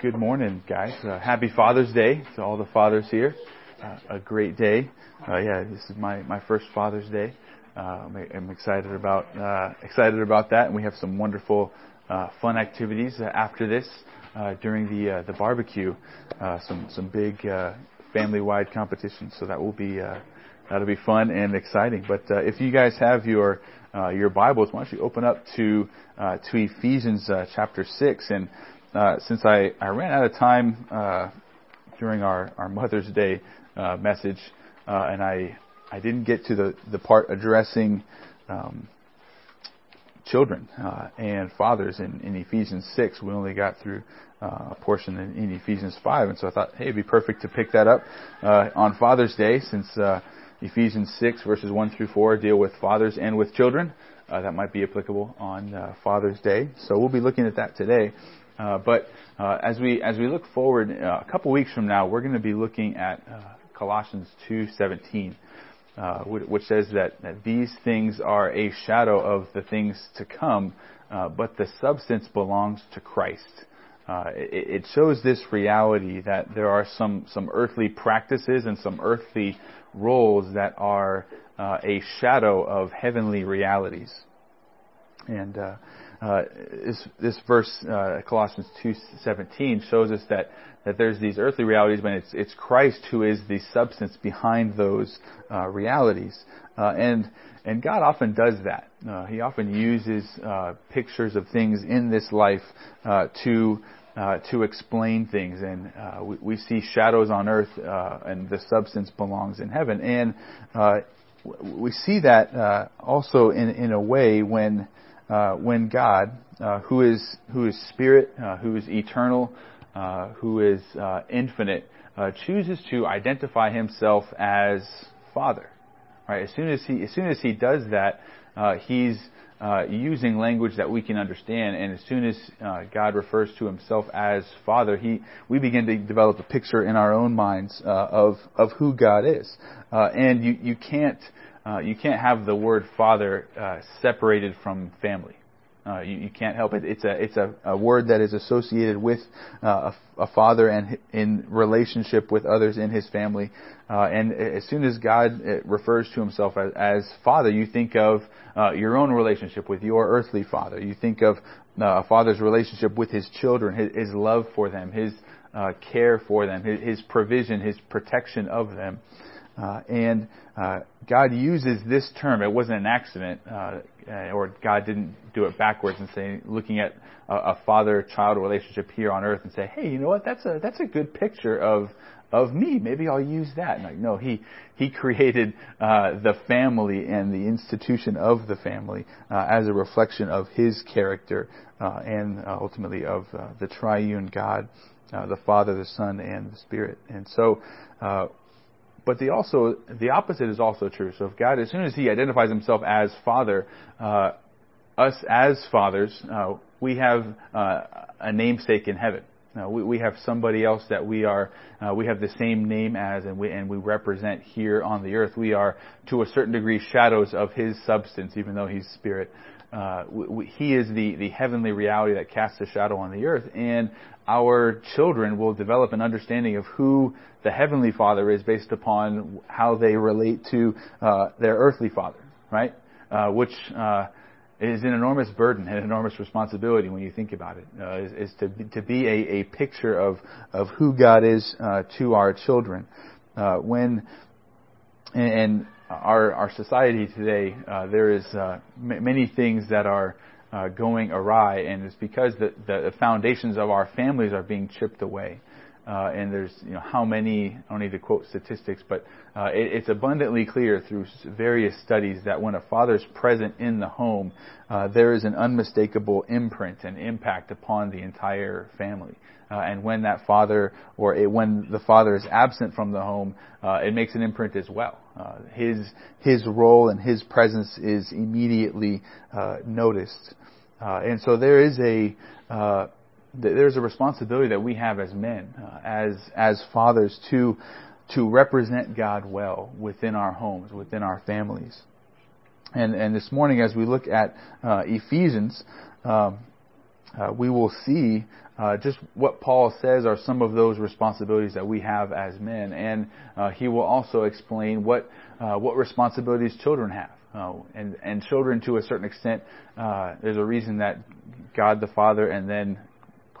good morning, guys. Uh, happy Father's Day to all the fathers here. Uh, a great day. Uh, yeah, this is my, my first Father's Day. Uh, I'm, excited about uh, excited about that, and we have some wonderful, uh, fun activities after this during the the barbecue. some some big family-wide competitions, so that will be that'll be fun and exciting. But if you guys have your your Bibles, why don't you open up to to Ephesians chapter six and uh, since I, I ran out of time uh, during our, our Mother's Day uh, message, uh, and I I didn't get to the the part addressing um, children uh, and fathers in, in Ephesians six. We only got through uh, a portion in, in, Ephesians five, and so I thought, hey, it'd be perfect to pick that up on Father's Day, since Ephesians six verses one through four deal with fathers and with children. that might be applicable on Father's Day, so we'll be looking at that today. Uh, but uh, as we as we look forward, uh, a couple weeks from now, we're going to be looking at uh, Colossians 2:17, uh, which says that, that, these things are a shadow of the things to come, but the substance belongs to Christ. It, it, shows this reality that there are some some earthly practices and some earthly roles that are a shadow of heavenly realities, and uh, this, this verse, uh, Colossians 2:17, shows us that that there's these earthly realities, but it's it's Christ who is the substance behind those uh, realities, uh, and and God often does that. Uh, he often uses uh, pictures of things in this life to to explain things, and we, we, see shadows on earth, and the substance belongs in heaven, and we see that also in in a way when uh, when God, uh, who is who is spirit, uh, who is eternal, uh, who is uh, infinite, uh, chooses to identify himself as Father. Right? As soon as he as soon as he does that, he's using language that we can understand, and as soon as God refers to himself as Father, he we begin to develop a picture in our own minds of of who God is, and you you can't uh, you can't have the word father uh, separated from family. Uh, you, you, can't help it. It's a it's a, a word that is associated with uh, a, a, father and in relationship with others in his family. Uh, and as soon as God uh, refers to himself as, as father, you think of your own relationship with your earthly father. You think of a father's relationship with his children, his, his love for them, his care for them, his, his provision, his protection of them. Uh, and uh, God uses this term. It wasn't an accident, uh, or God didn't do it backwards and say, looking at a, a father-child relationship here on earth and say, hey, you know what? That's a that's a good picture of of me. Maybe I'll use that. And like, no, he he created uh, the family and the institution of the family uh, as a reflection of his character uh, and ultimately of the triune God, the Father, the Son, and the Spirit. And so but the also the opposite is also true. So if God, as soon as He identifies Himself as Father, uh, us as fathers, uh, we have uh, a namesake in heaven. We, we, have somebody else that we are, uh, we have the same name as, and we and we represent here on the earth. We are, to a certain degree, shadows of His substance, even though He's Spirit. Uh, we, he is the, the heavenly reality that casts a shadow on the earth, and our children will develop an understanding of who the heavenly Father is based upon how they relate to uh, their earthly Father, right? Uh, which uh, is an enormous burden and enormous responsibility when you think about it. Uh, is, is, to to be a, a picture of of who God is uh, to our children. when and our our society today, there is m- many things that are uh, going awry, and it's because the, the foundations of our families are being chipped away. Uh, and there's you know how many I don't need to quote statistics, but uh, it, it's abundantly clear through various studies that when a father's present in the home, uh, there is an unmistakable imprint and impact upon the entire family. Uh, and when that father or it, when the father is absent from the home, uh, it makes an imprint as well. Uh, his his role and his presence is immediately noticed. Uh, and so there is a uh, there's a responsibility that we have as men, uh, as as fathers, to to represent God well within our homes, within our families. And and this morning, as we look at uh, Ephesians, um, uh, we will see uh, just what Paul says are some of those responsibilities that we have as men, and uh, he will also explain what uh, what responsibilities children have. Uh, and and children, to a certain extent, uh, there's a reason that God the Father and then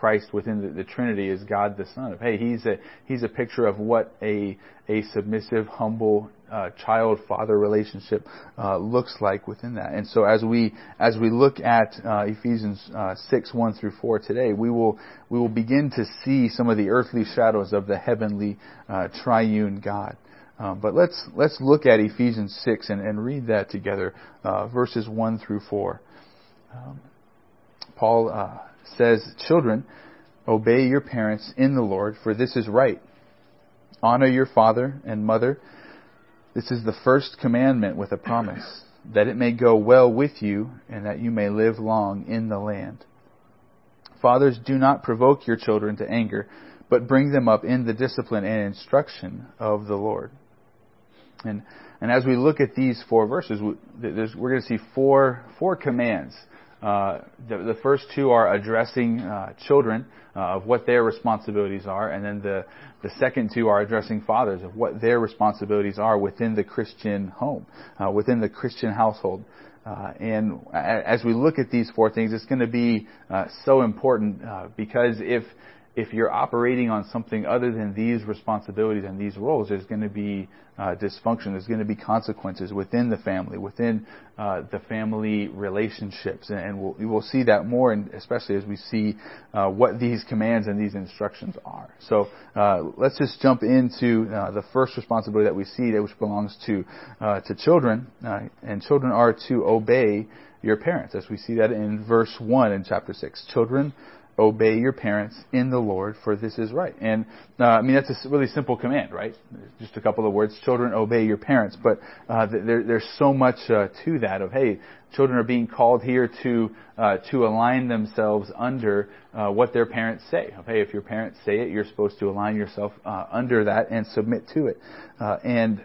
Christ within the, the, Trinity is God the Son. Hey, he's a he's a picture of what a a submissive, humble uh, child-father relationship uh, looks like within that. And so, as we as we look at uh, Ephesians uh, six one through four today, we will we will begin to see some of the earthly shadows of the heavenly uh, triune God. Um, but let's let's look at Ephesians six and, and read that together, uh, verses one through four. Um, Paul says, Children, obey your parents in the Lord, for this is right. Honor your father and mother. This is the first commandment with a promise, that it may go well with you and that you may live long in the land. Fathers, do not provoke your children to anger, but bring them up in the discipline and instruction of the Lord. And, and as we look at these four verses, we're going to see four, four commands uh, the, the, first two are addressing uh, children uh, of what their responsibilities are, and then the, the second two are addressing fathers of what their responsibilities are within the Christian home, uh, within the Christian household. Uh, and as we look at these four things, it's going to be so important because if if you're operating on something other than these responsibilities and these roles, there's going to be uh, dysfunction. There's going to be consequences within the family, within uh, the family relationships, and we'll, we'll see that more, and especially as we see uh, what these commands and these instructions are. So uh, let's just jump into uh, the first responsibility that we see, which belongs to uh, to children, and children are to obey your parents, as we see that in verse one in chapter six. Children obey your parents in the Lord, for this is right. And uh, I mean that's a really simple command, right? Just a couple of words. Children, obey your parents. But uh, there, there's so much uh, to that. Of hey, children are being called here to uh, to align themselves under uh, what their parents say. Hey, if your parents say it, you're supposed to align yourself uh, under that and submit to it. Uh, and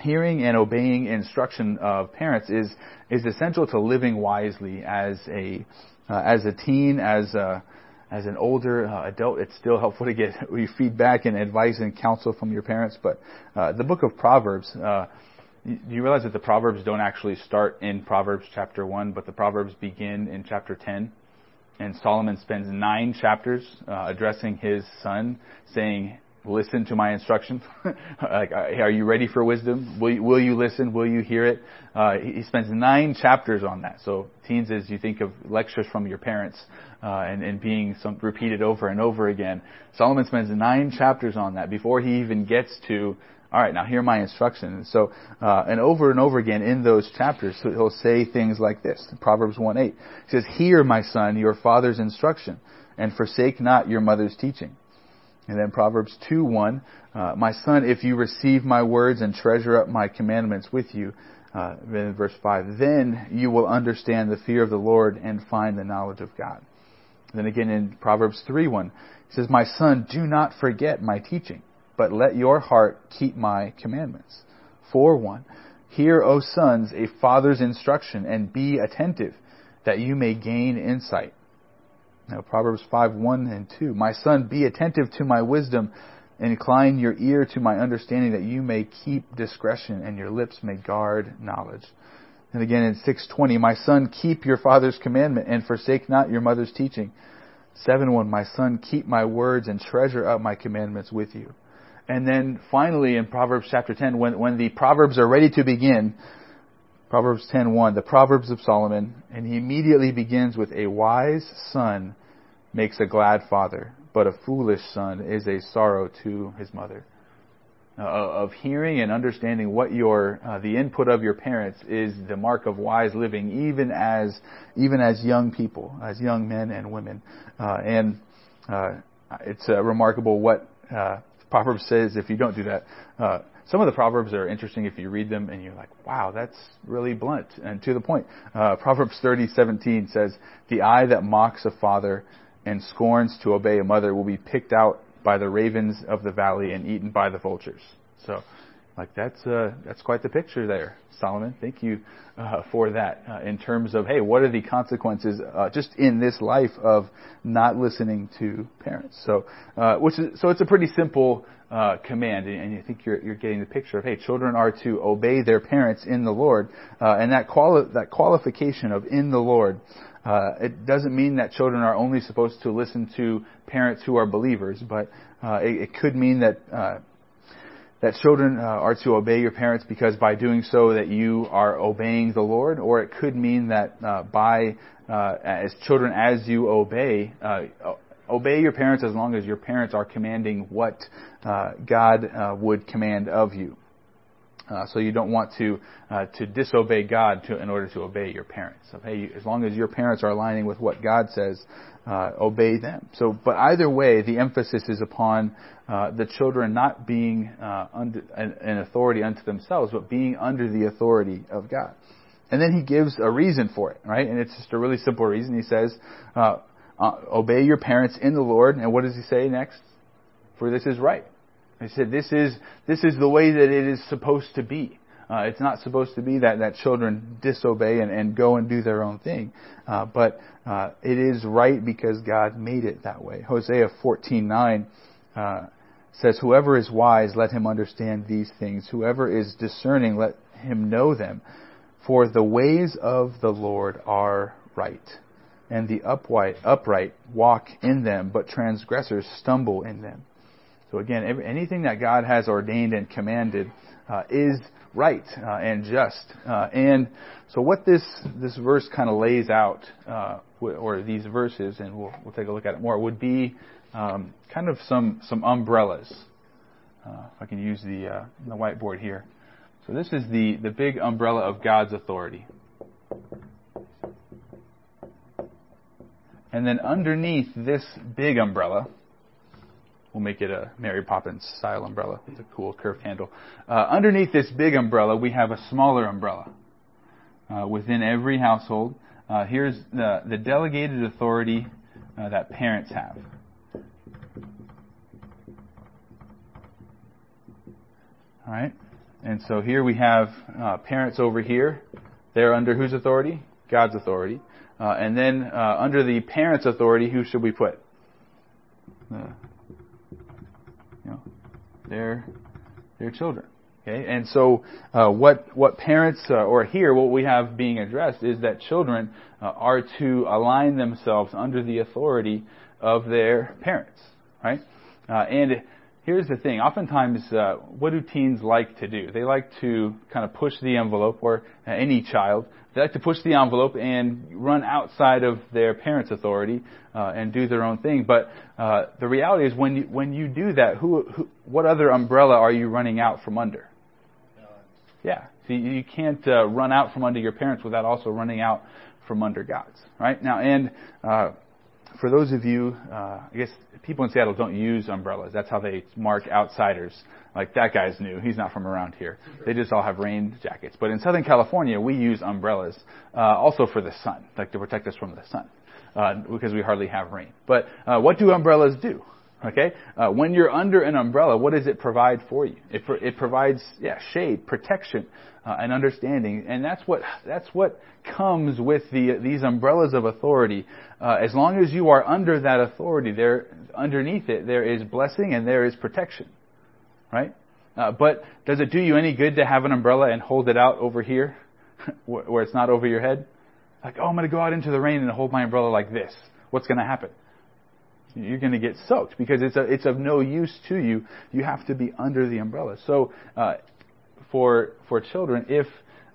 hearing and obeying instruction of parents is is essential to living wisely as a uh, as a teen, as a, as an older uh, adult, it's still helpful to get feedback and advice and counsel from your parents. But uh, the book of Proverbs, uh, you, you realize that the Proverbs don't actually start in Proverbs chapter 1, but the Proverbs begin in chapter 10. And Solomon spends nine chapters uh, addressing his son, saying, listen to my instruction. like, uh, are you ready for wisdom? Will you, will you listen? Will you hear it? Uh, he spends nine chapters on that. So teens, as you think of lectures from your parents uh, and, and being some, repeated over and over again, Solomon spends nine chapters on that before he even gets to. All right, now hear my instructions. So, uh, and over and over again in those chapters, he'll say things like this. Proverbs 1:8. He says, "Hear, my son, your father's instruction, and forsake not your mother's teaching." And then Proverbs 2 1, uh, My son, if you receive my words and treasure up my commandments with you, uh, verse 5, then you will understand the fear of the Lord and find the knowledge of God. Then again in Proverbs 3 1, it says, My son, do not forget my teaching, but let your heart keep my commandments. 4 1, Hear, O sons, a father's instruction, and be attentive, that you may gain insight. Now, Proverbs 5, 1 and 2. My son, be attentive to my wisdom, incline your ear to my understanding, that you may keep discretion, and your lips may guard knowledge. And again in 620, my son, keep your father's commandment, and forsake not your mother's teaching. 7 1, my son, keep my words, and treasure up my commandments with you. And then finally in Proverbs chapter 10, when, when the Proverbs are ready to begin, Proverbs 10:1, the Proverbs of Solomon, and he immediately begins with a wise son makes a glad father, but a foolish son is a sorrow to his mother. Uh, of hearing and understanding what your uh, the input of your parents is the mark of wise living, even as even as young people, as young men and women, uh, and uh, it's uh, remarkable what uh, Proverbs says if you don't do that some of the proverbs are interesting if you read them and you're like, wow, that's really blunt and to the point. Uh, proverbs 30:17 says, "The eye that mocks a father and scorns to obey a mother will be picked out by the ravens of the valley and eaten by the vultures." So, Like that's uh, that's quite the picture there, Solomon. Thank you uh, for that. Uh, in terms of hey, what are the consequences uh, just in this life of not listening to parents? So, uh, which is so it's a pretty simple uh, command, and you think you're you're getting the picture of hey, children are to obey their parents in the Lord, Uh and that quali- that qualification of in the Lord. Uh, it doesn't mean that children are only supposed to listen to parents who are believers, but uh, it, it, could mean that uh, that children uh, are to obey your parents because by doing so that you are obeying the Lord, or it could mean that uh, by uh, as children as you obey obey your parents as long as your parents are commanding what God would command of you. Uh, so you don't want to uh, to disobey God to, in order to obey your parents. So, hey, as long as your parents are aligning with what God says, uh, obey them. So, but either way, the emphasis is upon uh, the children not being uh, under an, an, authority unto themselves, but being under the authority of God. And then he gives a reason for it, right? And it's just a really simple reason. He says, uh "Obey your parents in the Lord." And what does he say next? For this is right. He said, this is, this is the way that it is supposed to be. Uh, it's not supposed to be that, that children disobey and, and go and do their own thing. Uh, but uh, it is right because God made it that way. Hosea 14:9 uh, says, "Whoever is wise, let him understand these things. Whoever is discerning, let him know them. For the ways of the Lord are right, and the upright, upright walk in them, but transgressors stumble in them." So again, every, anything that God has ordained and commanded uh, is right uh, and just. Uh, and so what this this verse kind of lays out, uh, or these verses, and we'll we'll take a look at it more, would be um, kind of some some umbrellas. If I can use the the whiteboard here. So this is the the big umbrella of God's authority. And then underneath this big umbrella, We'll make it a Mary Poppins style umbrella with a cool curved handle. Uh, underneath this big umbrella, we have a smaller umbrella uh, within every household. Uh, here's the, the delegated authority uh, that parents have. All right, and so here we have uh, parents over here. They're under whose authority? God's authority. Uh, and then under the parents' authority, who should we put? Their their children. Okay, and so uh, what what parents uh, or here what we have being addressed is that children uh, are to align themselves under the authority of their parents, right? Uh, and here's the thing: oftentimes, uh, what do teens like to do? They like to kind of push the envelope, or any child they like to push the envelope and run outside of their parents' authority uh, and do their own thing. But the reality is, when you when you do that, who, who what other umbrella are you running out from under? Yeah, so you, you can't uh, run out from under your parents without also running out from under God's. Right now, and uh, for those of you, uh, I guess people in Seattle don't use umbrellas. That's how they mark outsiders. Like that guy's new. He's not from around here. They just all have rain jackets. But in Southern California, we use umbrellas uh, also for the sun, like to protect us from the sun, uh, because we hardly have rain. But uh, what do umbrellas do? Okay, uh, when you're under an umbrella, what does it provide for you? It, pro- it provides, yeah, shade, protection, uh, and understanding, and that's what that's what comes with the these umbrellas of authority. Uh, as long as you are under that authority, there underneath it there is blessing and there is protection, right? Uh, but does it do you any good to have an umbrella and hold it out over here, where it's not over your head? Like, oh, I'm going to go out into the rain and hold my umbrella like this. What's going to happen? You're going to get soaked because it's a, it's of no use to you. You have to be under the umbrella. So, uh, for for children, if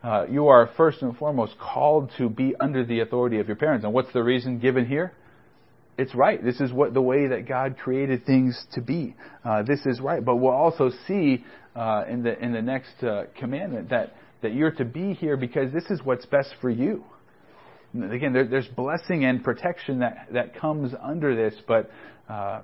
uh, you are first and foremost called to be under the authority of your parents, and what's the reason given here? It's right. This is what the way that God created things to be. Uh, this is right. But we'll also see uh, in the in the next uh, commandment that that you're to be here because this is what's best for you. Again, there, there's blessing and protection that, that comes under this, but, uh,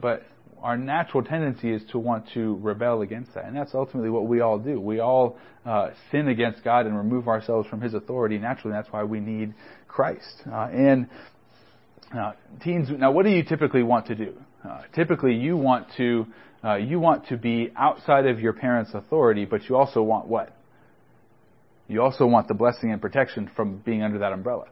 but our natural tendency is to want to rebel against that. And that's ultimately what we all do. We all uh, sin against God and remove ourselves from His authority naturally. That's why we need Christ. Uh, and Now, teens, now what do you typically want to do? Uh, typically, you want to uh, you want to be outside of your parents' authority, but you also want what? You also want the blessing and protection from being under that umbrella.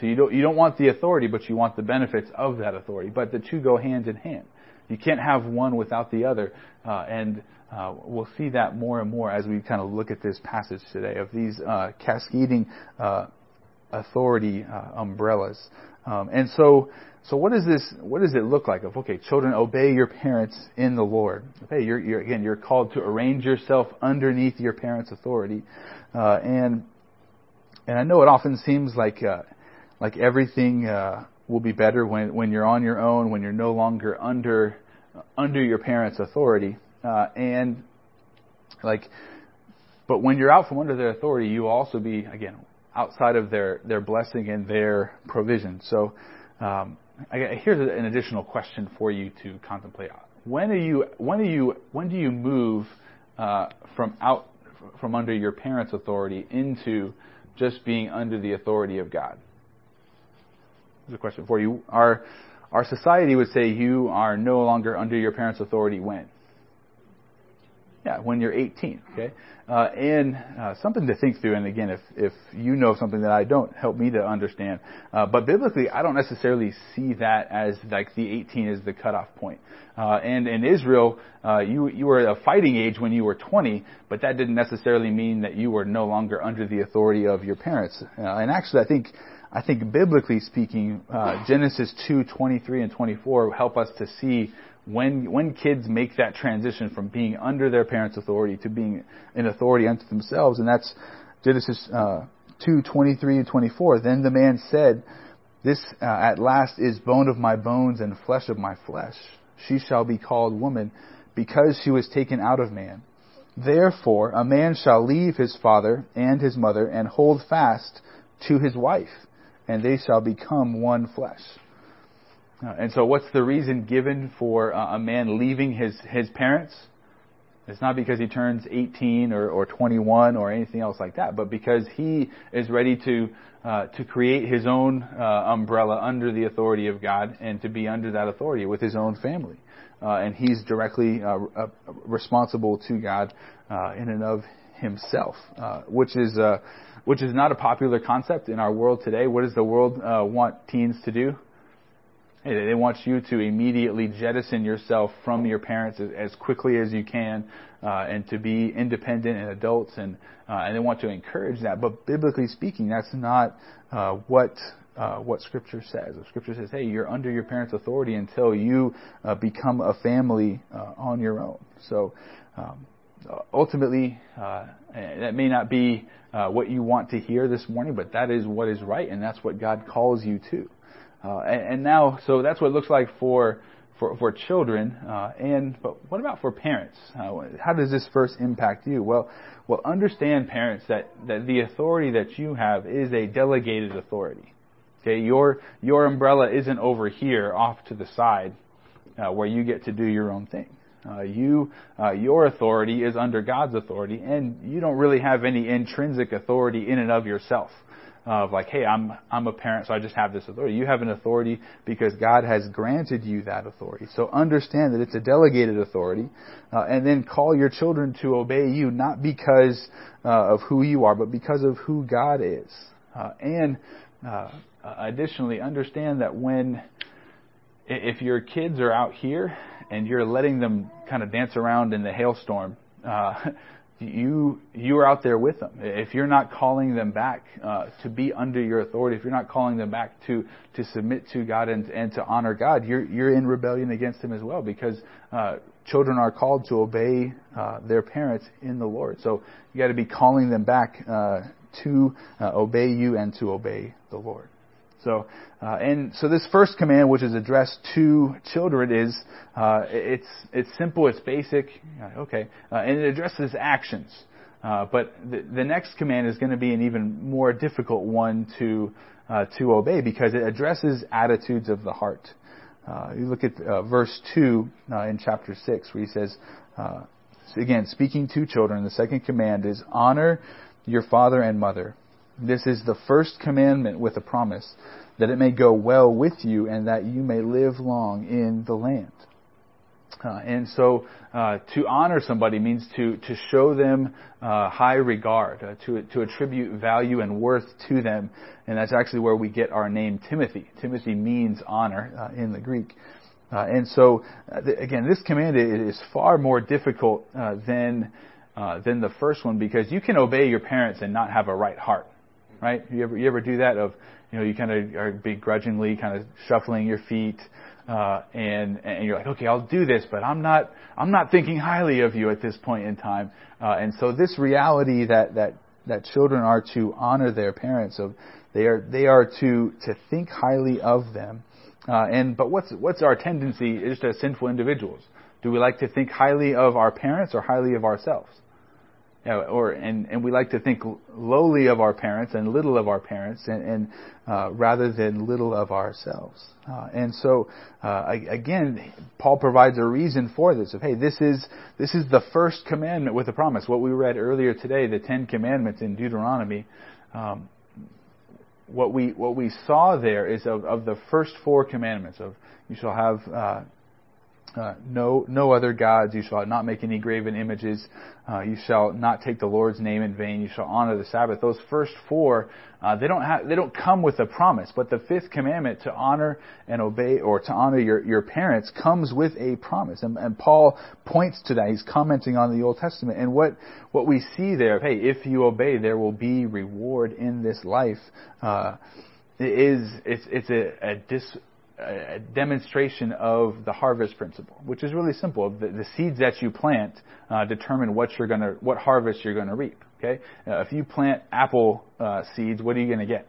So you don't you don't want the authority, but you want the benefits of that authority. But the two go hand in hand. You can't have one without the other, uh, and uh, we'll see that more and more as we kind of look at this passage today of these uh, cascading uh, authority uh, umbrellas. Um, and so, so what does this? What does it look like? Of okay, children, obey your parents in the Lord. Okay, you're, you're again, you're called to arrange yourself underneath your parents' authority, uh, and and I know it often seems like uh, like everything uh, will be better when when you're on your own, when you're no longer under under your parents' authority, uh, and like. But when you're out from under their authority, you will also be again outside of their, their blessing and their provision. So um, here's an additional question for you to contemplate. When are you when you when do you move uh, from out from under your parents' authority into just being under the authority of God? Here's a question for you. Our our society would say you are no longer under your parents' authority when? Yeah, when you're 18. Okay, uh, and uh, something to think through. And again, if if you know something that I don't, help me to understand. Uh, but biblically, I don't necessarily see that as like the 18 is the cutoff point. Uh, and in Israel, uh, you you were a fighting age when you were 20, but that didn't necessarily mean that you were no longer under the authority of your parents. Uh, and actually, I think. I think biblically speaking, uh, Genesis 2, 23 and 24 help us to see when when kids make that transition from being under their parents' authority to being an authority unto themselves, and that's Genesis uh, two twenty three and twenty four. Then the man said, "This uh, at last is bone of my bones and flesh of my flesh. She shall be called woman, because she was taken out of man. Therefore, a man shall leave his father and his mother and hold fast to his wife, and they shall become one flesh." Uh, and so, what's the reason given for uh, a man leaving his, his parents? It's not because he turns 18 or, or 21 or anything else like that, but because he is ready to uh, to create his own uh, umbrella under the authority of God and to be under that authority with his own family. Uh, and he's directly uh, responsible to God in and of himself, which is which is not a popular concept in our world today. What does the world want teens to do? They want you to immediately jettison yourself from your parents as, quickly as you can, uh, and to be independent and adults, and uh, and they want to encourage that. But biblically speaking, that's not uh, what uh, what Scripture says. The Scripture says, "Hey, you're under your parents' authority until you uh, become a family uh, on your own." So. Um, ultimately, that may not be what you want to hear this morning, but that is what is right, and that's what God calls you to. Uh, and, and, now, so that's what it looks like for for, for children. Uh, and but what about for parents? Uh, how does this verse impact you? Well, well, understand, parents, that that the authority that you have is a delegated authority. Okay, your your umbrella isn't over here off to the side uh, where you get to do your own thing. Uh, you, uh, your authority is under God's authority, and you don't really have any intrinsic authority in and of yourself of like, hey, I'm I'm a parent, so I just have this authority. You have an authority because God has granted you that authority. So understand that it's a delegated authority, uh, and then call your children to obey you, not because uh, of who you are, but because of who God is. Uh, and uh, additionally, understand that when if your kids are out here and you're letting them kind of dance around in the hailstorm, uh, you you are out there with them. If you're not calling them back uh, to be under your authority, if you're not calling them back to to submit to God and and to honor God, you're you're in rebellion against Him as well because uh, children are called to obey uh, their parents in the Lord. So you got to be calling them back uh, to uh, obey you and to obey the Lord. So, uh, and so this first command, which is addressed to children, is uh, it's it's simple, it's basic, okay, uh, and it addresses actions. Uh, but the, the, next command is going to be an even more difficult one to uh, to obey because it addresses attitudes of the heart. Uh, you look at verse two in chapter six, where he says, again, speaking to children, the second command is honor your father and mother This is the first commandment with a promise, that it may go well with you and that you may live long in the land. Uh, and so uh, to honor somebody means to, to show them uh, high regard, uh, to, to attribute value and worth to them. And that's actually where we get our name Timothy. Timothy means honor uh, in the Greek. Uh, and so, th- again, this command is far more difficult than, than the first one because you can obey your parents and not have a right heart. Right? You ever, you ever do that of, you know, you kind of are begrudgingly kind of shuffling your feet, uh, and and you're like, okay, I'll do this, but I'm not I'm not thinking highly of you at this point in time. Uh, and so this reality that that that children are to honor their parents, of they are they are to to think highly of them. Uh, and but what's what's our tendency just as sinful individuals? Do we like to think highly of our parents or highly of ourselves? Or and and we like to think lowly of our parents and little of our parents, and, and uh, rather than little of ourselves. Uh, and so uh, again, Paul provides a reason for this. Of hey, this is this is the first commandment with a promise. What we read earlier today, the Ten Commandments in Deuteronomy. Um, what we what we saw there is of, of the first four commandments of you shall have uh, no, no other gods. You shall not make any graven images. Uh, you shall not take the Lord's name in vain. You shall honor the Sabbath. Those first four, uh, they don't have, they don't come with a promise. But the fifth commandment to honor and obey, or to honor your, your parents, comes with a promise. And, and Paul points to that. He's commenting on the Old Testament. And what what we see there, hey, if you obey, there will be reward in this life. Uh, is it's it's a, a dis a demonstration of the harvest principle, which is really simple. The, the seeds that you plant uh, determine what you're to, what harvest you're going to reap. Okay, uh, if you plant apple uh, seeds, what are you going to get?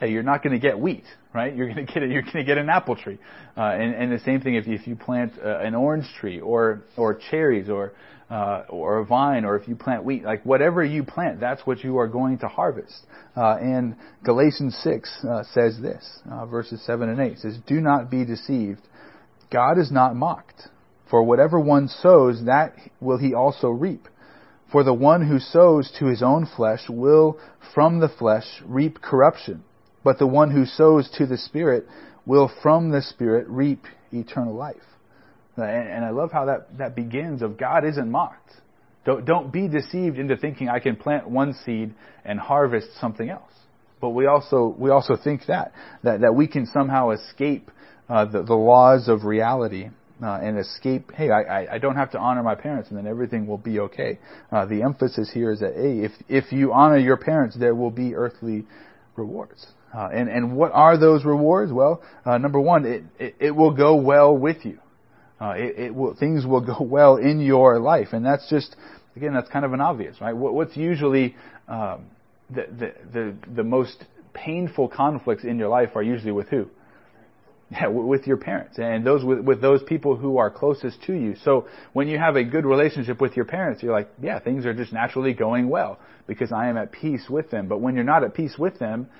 Hey, you're not going to get wheat, right? You're going to get a, you're going to get an apple tree, uh, and, and the same thing if you, if you plant uh, an orange tree or or cherries or uh, or a vine, or if you plant wheat, like whatever you plant, that's what you are going to harvest. Uh, and Galatians 6 uh, says this, uh, verses 7 and 8 says, Do not be deceived. God is not mocked. For whatever one sows, that will he also reap. For the one who sows to his own flesh will from the flesh reap corruption. But the one who sows to the Spirit will from the Spirit reap eternal life. And I love how that, that begins of God isn't mocked. Don't, don't be deceived into thinking I can plant one seed and harvest something else. But we also, we also think that, that, that we can somehow escape uh, the, the laws of reality uh, and escape, hey, I, I don't have to honor my parents and then everything will be okay. Uh, the emphasis here is that, hey, if, if you honor your parents, there will be earthly rewards. Uh, and, and what are those rewards? Well, uh, number one, it, it, it will go well with you uh, it, it will, things will go well in your life. And that's just, again, that's kind of an obvious, right? What, what's usually um, the, the, the, the most painful conflicts in your life are usually with who? Yeah, with your parents and those with, with those people who are closest to you. So when you have a good relationship with your parents, you're like, yeah, things are just naturally going well because I am at peace with them. But when you're not at peace with them,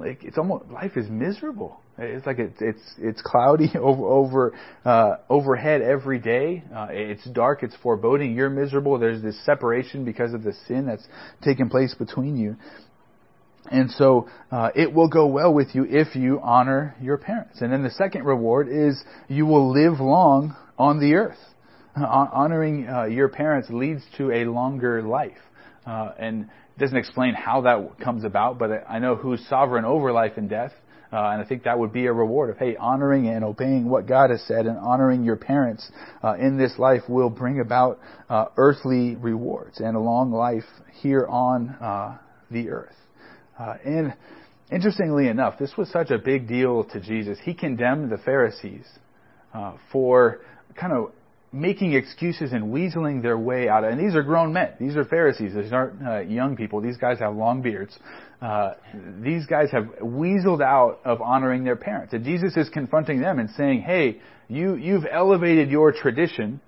like it's almost life is miserable. It's like it's it's it's cloudy over over uh, overhead every day. Uh, it's dark. It's foreboding. You're miserable. There's this separation because of the sin that's taken place between you. And so uh, it will go well with you if you honor your parents. And then the second reward is you will live long on the earth. Uh, honoring uh, your parents leads to a longer life. Uh, and doesn't explain how that comes about, but I know who's sovereign over life and death. Uh, and I think that would be a reward of, hey, honoring and obeying what God has said and honoring your parents uh, in this life will bring about uh, earthly rewards and a long life here on uh, the earth. Uh, and interestingly enough, this was such a big deal to Jesus. He condemned the Pharisees uh, for kind of making excuses and weaseling their way out. And these are grown men. These are Pharisees. These aren't uh, young people. These guys have long beards. Uh, these guys have weaseled out of honoring their parents. And Jesus is confronting them and saying, hey, you, you've elevated your tradition.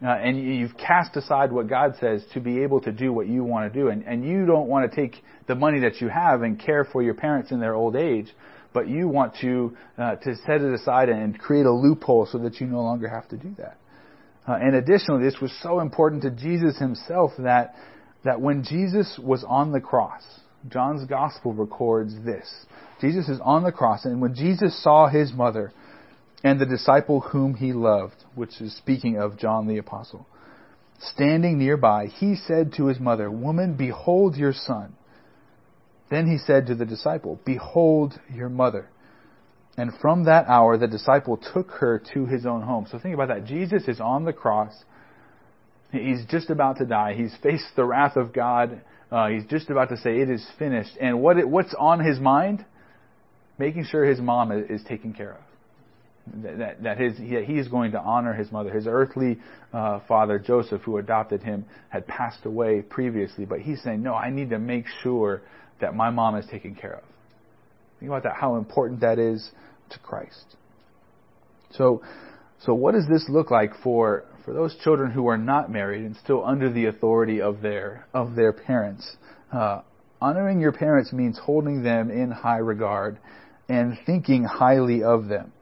Uh, and you've cast aside what God says to be able to do what you want to do, and, and you don't want to take the money that you have and care for your parents in their old age, but you want to uh, to set it aside and create a loophole so that you no longer have to do that. Uh, and additionally, this was so important to Jesus himself that, that when Jesus was on the cross, John's gospel records this. Jesus is on the cross, and when Jesus saw his mother and the disciple whom he loved, which is speaking of John the apostle, standing nearby, he said to his mother, Woman, behold your son. Then he said to the disciple, Behold your mother. And from that hour, the disciple took her to his own home. So think about that. Jesus is on the cross. He's just about to die. He's faced the wrath of God. Uh, he's just about to say, It is finished. And what it, what's on his mind? Making sure his mom is taken care of that, that his, he is going to honor his mother. His earthly uh, father, Joseph, who adopted him, had passed away previously, but he's saying, No, I need to make sure that my mom is taken care of. Think about that, how important that is to Christ. So, so what does this look like for, for those children who are not married and still under the authority of their, of their parents? Uh, honoring your parents means holding them in high regard and thinking highly of them.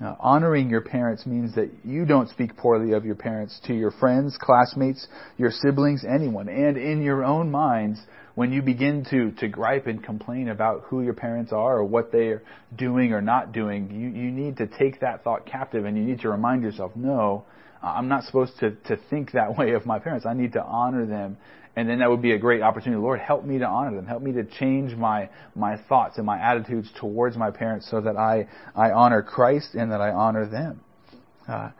Now, honoring your parents means that you don't speak poorly of your parents to your friends, classmates, your siblings, anyone. And in your own minds, when you begin to, to gripe and complain about who your parents are or what they are doing or not doing, you, you need to take that thought captive and you need to remind yourself, no, I'm not supposed to, to think that way of my parents. I need to honor them and then that would be a great opportunity. Lord, help me to honor them. Help me to change my, my thoughts and my attitudes towards my parents so that I, I honor Christ and that I honor them. Uh,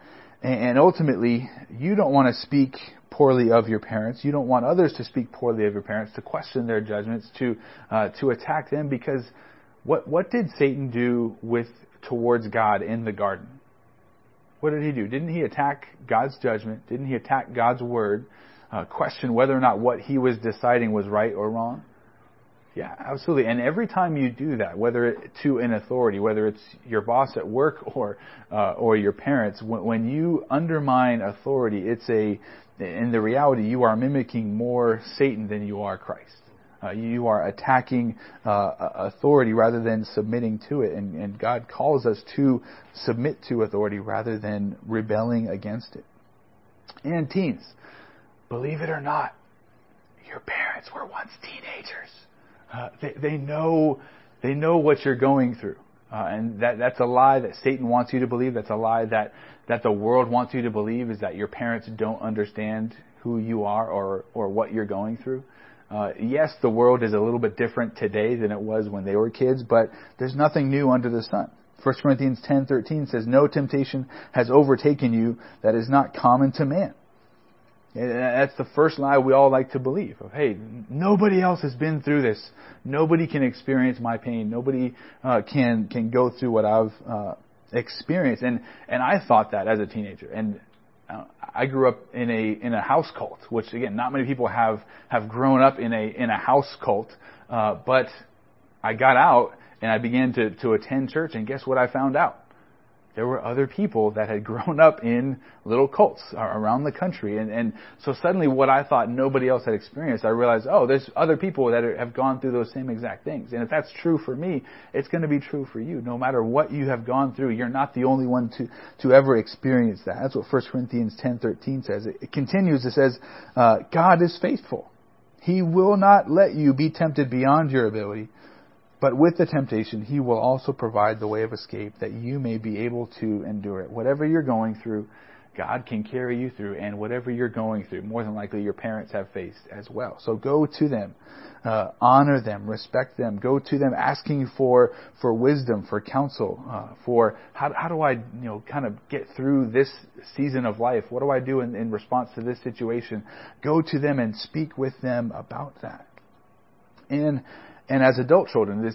and, and ultimately, you don't want to speak poorly of your parents. You don't want others to speak poorly of your parents, to question their judgments, to, uh, to attack them because what, what did Satan do with, towards God in the garden? What did he do? Didn't he attack God's judgment? Didn't he attack God's word? uh, question whether or not what he was deciding was right or wrong? Yeah, absolutely. And every time you do that, whether it, to an authority, whether it's your boss at work or uh, or your parents, when, when you undermine authority, it's a in the reality you are mimicking more Satan than you are Christ. Uh, you are attacking uh, authority rather than submitting to it, and, and God calls us to submit to authority rather than rebelling against it. And teens, believe it or not, your parents were once teenagers. Uh, they, they know they know what you're going through, uh, and that that's a lie that Satan wants you to believe. That's a lie that that the world wants you to believe is that your parents don't understand who you are or or what you're going through. Uh, yes, the world is a little bit different today than it was when they were kids, but there's nothing new under the sun. 1 Corinthians 10:13 says, "No temptation has overtaken you that is not common to man." That's the first lie we all like to believe. Of, hey, nobody else has been through this. Nobody can experience my pain. Nobody uh, can can go through what I've uh, experienced. And and I thought that as a teenager. And uh, I grew up in a in a house cult, which again, not many people have have grown up in a in a house cult. Uh, but I got out and I began to to attend church, and guess what I found out? There were other people that had grown up in little cults around the country. And, and so suddenly what I thought nobody else had experienced, I realized, oh, there's other people that have gone through those same exact things. And if that's true for me, it's going to be true for you. No matter what you have gone through, you're not the only one to, to ever experience that. That's what 1 Corinthians 10.13 says. It, it continues, it says, uh, God is faithful. He will not let you be tempted beyond your ability but with the temptation, He will also provide the way of escape that you may be able to endure it. Whatever you're going through, God can carry you through, and whatever you're going through, more than likely your parents have faced as well. So go to them, uh, honor them, respect them. Go to them asking for for wisdom, for counsel, uh, for how how do I you know kind of get through this season of life? What do I do in, in response to this situation? Go to them and speak with them about that. And and as adult children, this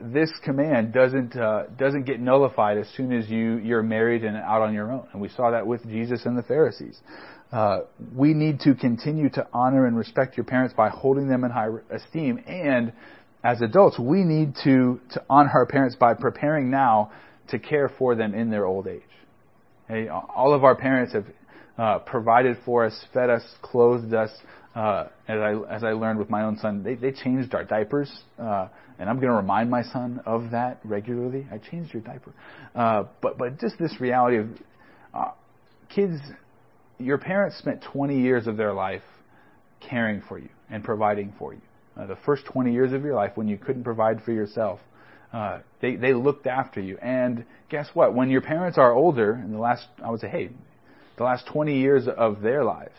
this command doesn't uh, doesn't get nullified as soon as you you're married and out on your own. And we saw that with Jesus and the Pharisees. Uh, we need to continue to honor and respect your parents by holding them in high esteem. And as adults, we need to to honor our parents by preparing now to care for them in their old age. All of our parents have uh, provided for us, fed us, clothed us, uh, as I as I learned with my own son, they they changed our diapers, uh, and I'm going to remind my son of that regularly. I changed your diaper, uh, but but just this reality of uh, kids, your parents spent 20 years of their life caring for you and providing for you. uh, the first 20 years of your life when you couldn't provide for yourself. Uh, they they looked after you, and guess what? When your parents are older, in the last I would say, hey, the last 20 years of their lives,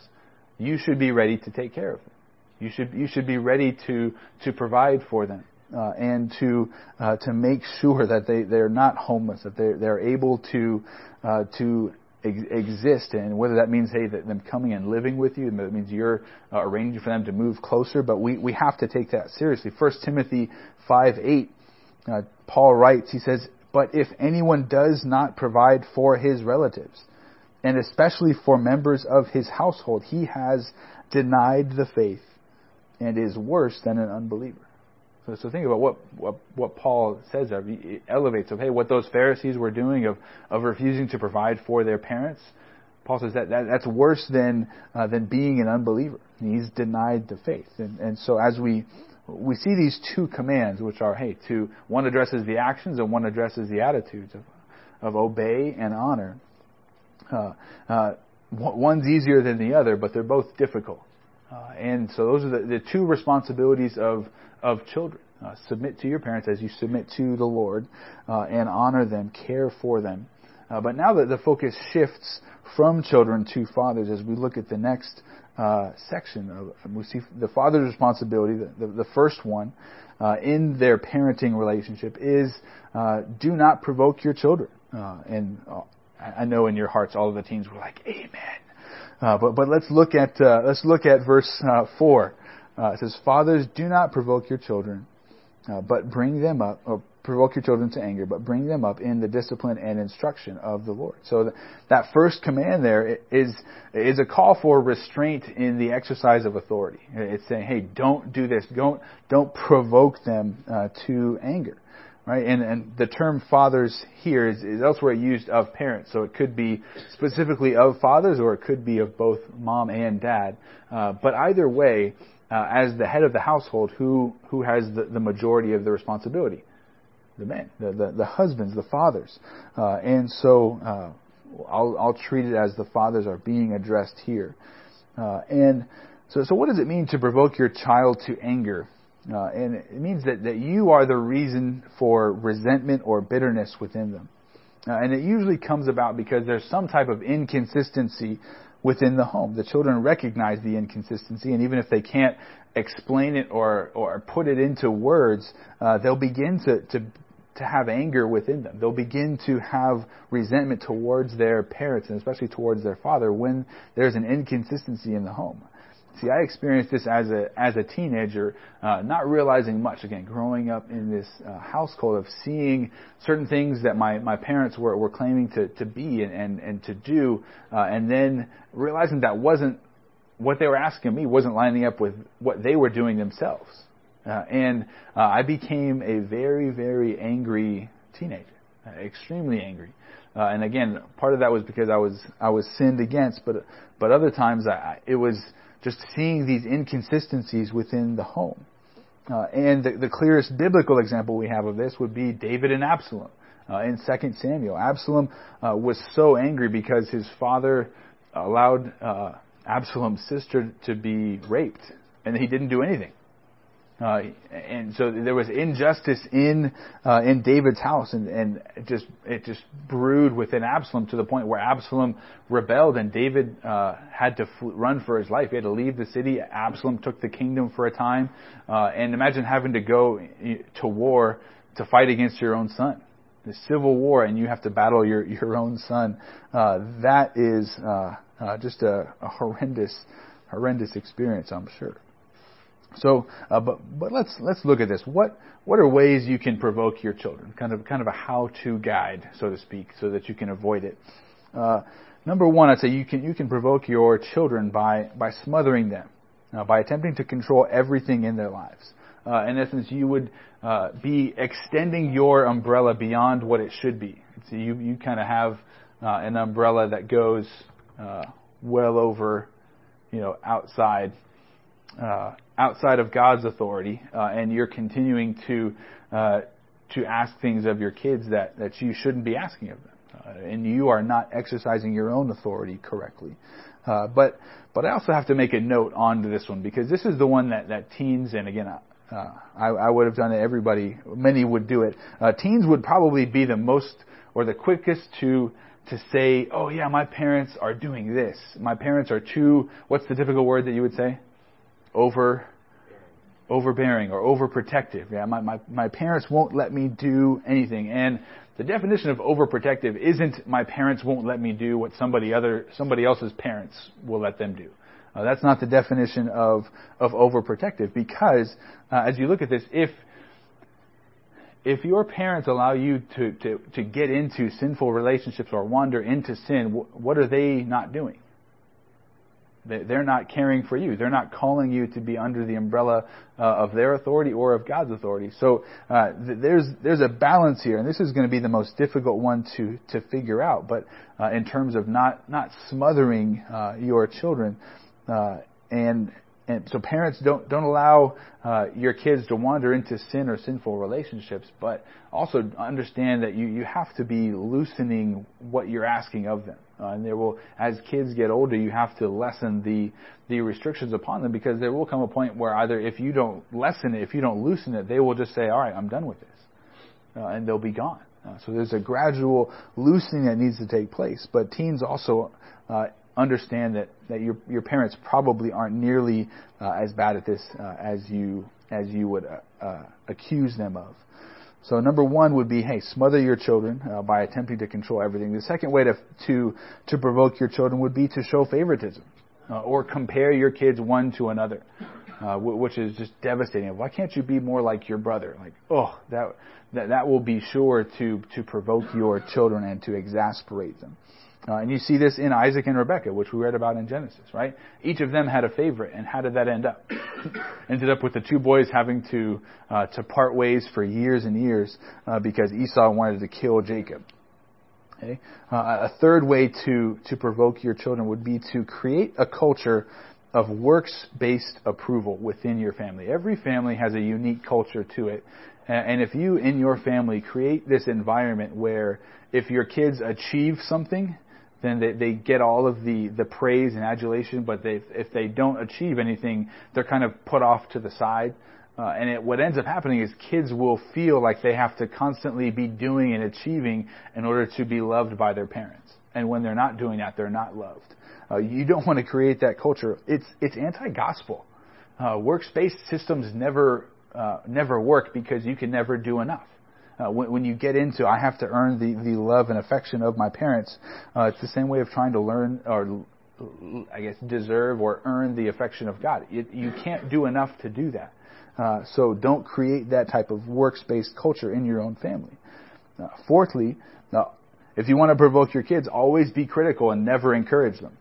you should be ready to take care of them. You should you should be ready to to provide for them uh, and to uh, to make sure that they they're not homeless, that they they're able to uh, to ex- exist, and whether that means hey that them coming and living with you, that means you're uh, arranging for them to move closer. But we we have to take that seriously. First Timothy five eight, uh, Paul writes, he says, "But if anyone does not provide for his relatives." And especially for members of his household, he has denied the faith and is worse than an unbeliever. So, so think about what, what, what Paul says there. He elevates of, hey, what those Pharisees were doing of, of refusing to provide for their parents. Paul says that, that that's worse than, uh, than being an unbeliever. He's denied the faith. And, and so as we, we see these two commands, which are, hey, to, one addresses the actions and one addresses the attitudes of, of obey and honor. Uh, uh, one's easier than the other, but they're both difficult. Uh, and so those are the, the two responsibilities of, of children. Uh, submit to your parents as you submit to the Lord uh, and honor them, care for them. Uh, but now that the focus shifts from children to fathers as we look at the next uh, section, of, we see the father's responsibility, the, the, the first one, uh, in their parenting relationship is do not provoke your children. and I know in your hearts all of the teens were like, Amen. Uh, but but let's look at uh, let's look at verse uh, four. Uh, it says, "Fathers, do not provoke your children, uh, but bring them up, or provoke your children to anger, but bring them up in the discipline and instruction of the Lord." So the, that first command there is is a call for restraint in the exercise of authority. It's saying, "Hey, don't do this. Don't don't provoke them uh, to anger." Right? And, and the term fathers here is, is elsewhere used of parents, so it could be specifically of fathers or it could be of both mom and dad. Uh, but either way, uh, as the head of the household, who who has the, the majority of the responsibility? The men, the the, the husbands, the fathers, uh, and so uh, I'll I'll treat it as the fathers are being addressed here, uh, and. So, so what does it mean to provoke your child to anger? Uh, and it means that, that you are the reason for resentment or bitterness within them. Uh, and it usually comes about because there's some type of inconsistency within the home. The children recognize the inconsistency, and even if they can't explain it or, or put it into words, uh, they'll begin to, to, to have anger within them. They'll begin to have resentment towards their parents, and especially towards their father, when there's an inconsistency in the home. See, I experienced this as a as a teenager, uh, not realizing much. Again, growing up in this uh, household of seeing certain things that my, my parents were, were claiming to, to be and, and, and to do, uh, and then realizing that wasn't what they were asking me wasn't lining up with what they were doing themselves. Uh, and uh, I became a very, very angry teenager, uh, extremely angry. Uh, and again, part of that was because I was I was sinned against, but but other times I, it was just seeing these inconsistencies within the home. Uh, and the, the, clearest biblical example we have of this would be David and Absalom uh, in 2 Samuel. Absalom uh, was so angry because his father allowed uh, Absalom's sister to be raped, and he didn't do anything. Uh, and so there was injustice in uh, in David's house, and, and it just it just brewed within Absalom to the point where Absalom rebelled, and David uh, had to fl- run for his life. He had to leave the city. Absalom took the kingdom for a time, uh, and imagine having to go to war to fight against your own son, the civil war, and you have to battle your your own son. Uh, that is uh, uh, just a, a horrendous horrendous experience, I'm sure. So, uh, but but let's let's look at this. What what are ways you can provoke your children? Kind of kind of a how-to guide, so to speak, so that you can avoid it. Uh, number one, I'd say you can you can provoke your children by by smothering them, uh, by attempting to control everything in their lives. Uh, in essence, you would uh, be extending your umbrella beyond what it should be. So you you kind of have uh, an umbrella that goes well over, you know, outside outside of God's authority, uh, and you're continuing to uh, to ask things of your kids that that you shouldn't be asking of them, uh, and you are not exercising your own authority correctly. Uh, but but I also have to make a note onto this one because this is the one that that teens and again Uh, I, I would have done it. Everybody, many would do it. Uh, teens would probably be the most or the quickest to to say, "Oh yeah, my parents are doing this. My parents are too." What's the typical word that you would say? Over overbearing or overprotective. Yeah, my, my, my parents won't let me do anything. And the definition of overprotective isn't my parents won't let me do what somebody other somebody else's parents will let them do. Uh, that's not the definition of of overprotective because uh, as you look at this, if if your parents allow you to, to, to get into sinful relationships or wander into sin, what are they not doing? They're not caring for you. They're not calling you to be under the umbrella uh, of their authority or of God's authority. So uh, th- there's there's a balance here, and this is going to be the most difficult one to to figure out. But uh, in terms of not not smothering uh, your children, uh, and and so parents don't don't allow uh, your kids to wander into sin or sinful relationships, but also understand that you you have to be loosening what you're asking of them. Uh, and there will, as kids get older, you have to lessen the the restrictions upon them because there will come a point where either if you don't lessen it, if you don't loosen it, they will just say, "All right, I'm done with this," uh, and they'll be gone. Uh, so there's a gradual loosening that needs to take place. But teens also uh, understand that, that your, your parents probably aren't nearly uh, as bad at this uh, as you as you would uh, uh, accuse them of. So number one would be, hey, smother your children uh, by attempting to control everything. The second way to to to provoke your children would be to show favoritism uh, or compare your kids one to another, which is just devastating. Why can't you be more like your brother? Like, oh, that that that will be sure to to provoke your children and to exasperate them. Uh, and you see this in Isaac and Rebekah, which we read about in Genesis, right? Each of them had a favorite, and how did that end up? Ended up with the two boys having to uh, to part ways for years and years uh, because Esau wanted to kill Jacob. Okay? Uh, a third way to to provoke your children would be to create a culture of works-based approval within your family. Every family has a unique culture to it, and if you in your family create this environment where if your kids achieve something, then they, they get all of the, the praise and adulation, but they, if they don't achieve anything, they're kind of put off to the side. Uh, and it, what ends up happening is kids will feel like they have to constantly be doing and achieving in order to be loved by their parents. And when they're not doing that, they're not loved. Uh, you don't want to create that culture. It's it's anti-gospel. Uh, works-based systems never uh, never work because you can never do enough. Uh, when, when, you get into, I have to earn the, the love and affection of my parents, uh, it's the same way of trying to learn or, I guess, deserve or earn the affection of God. It, you can't do enough to do that. Uh, so don't create that type of works-based culture in your own family. Uh, fourthly, if you want to provoke your kids, always be critical and never encourage them.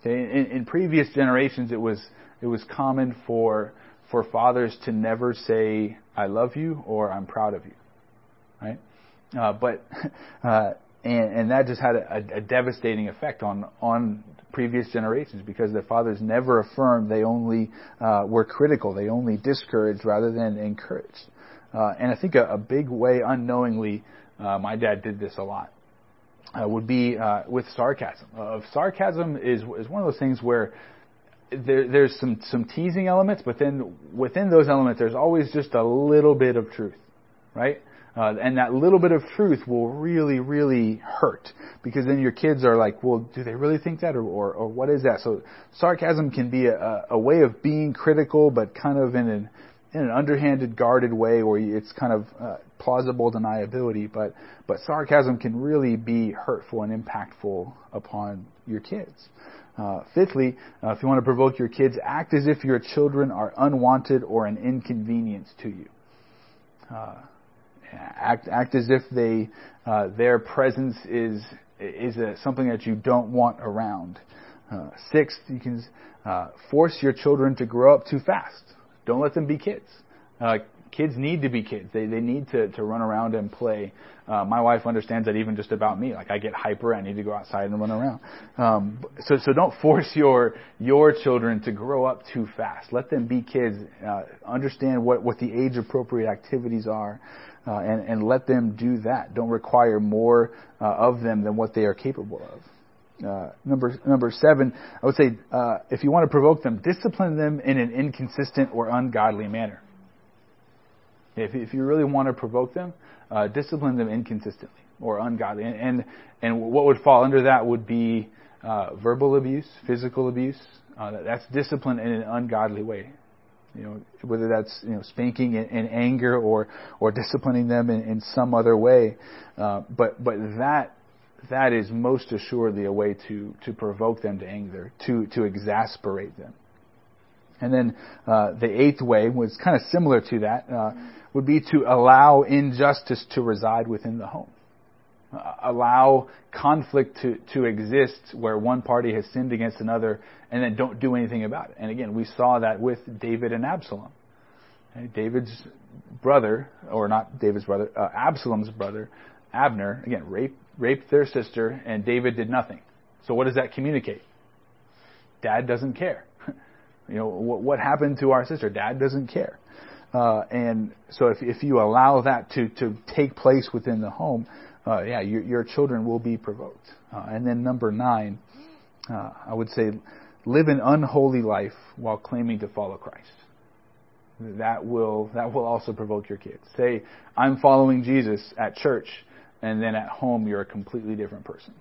Okay, in, in previous generations, it was it was common for for fathers to never say "I love you" or "I'm proud of you." Right? Uh, but uh, and, and that just had a, a, devastating effect on on previous generations because their fathers never affirmed; they only uh, were critical, they only discouraged rather than encouraged. Uh, and I think a, a big way, unknowingly, uh, my dad did this a lot. Uh, would be with sarcasm. Of sarcasm is is one of those things where there, there's some some teasing elements, but then within those elements, there's always just a little bit of truth, right? Uh, and that little bit of truth will really, really hurt because then your kids are like, well, do they really think that or, or, or what is that? So sarcasm can be a, a way of being critical, but kind of in an, in an underhanded, guarded way where it's kind of uh, plausible deniability. But, but sarcasm can really be hurtful and impactful upon your kids. Uh, fifthly, uh, if you want to provoke your kids, act as if your children are unwanted or an inconvenience to you. Uh, act act as if they uh, their presence is is a, something that you don't want around. Uh, sixth, you can uh, force your children to grow up too fast. Don't let them be kids. Uh, kids need to be kids. They they need to to run around and play. Uh, my wife understands that even just about me. Like I get hyper, I need to go outside and run around. Um, so so don't force your your children to grow up too fast. Let them be kids. Uh, understand what what the age appropriate activities are uh, and, and let them do that. Don't require more uh, of them than what they are capable of. Uh, number number seven, I would say, uh, if you want to provoke them, discipline them in an inconsistent or ungodly manner. If, if you really want to provoke them, uh, discipline them inconsistently or ungodly. And, and, and what would fall under that would be uh, verbal abuse, physical abuse. That's discipline in an ungodly way. You know, whether that's you know spanking in, in anger or or disciplining them in, in some other way, uh, but but that that is most assuredly a way to to provoke them to anger, to to exasperate them. And then uh, the eighth way was kind of similar to that, uh, would be to allow injustice to reside within the home. Allow conflict to, to exist where one party has sinned against another and then don't do anything about it. And again, we saw that with David and Absalom. David's brother, or not David's brother, uh, Absalom's brother, Abner, again, raped, raped their sister, and David did nothing. So what does that communicate? Dad doesn't care. You know, what, what happened to our sister? Dad doesn't care. Uh, and so if, if you allow that to, to take place within the home, uh, yeah, your, your children will be provoked. Uh, and then number nine, uh, I would say, live an unholy life while claiming to follow Christ. That will that will also provoke your kids. Say, I'm following Jesus at church, and then at home you're a completely different person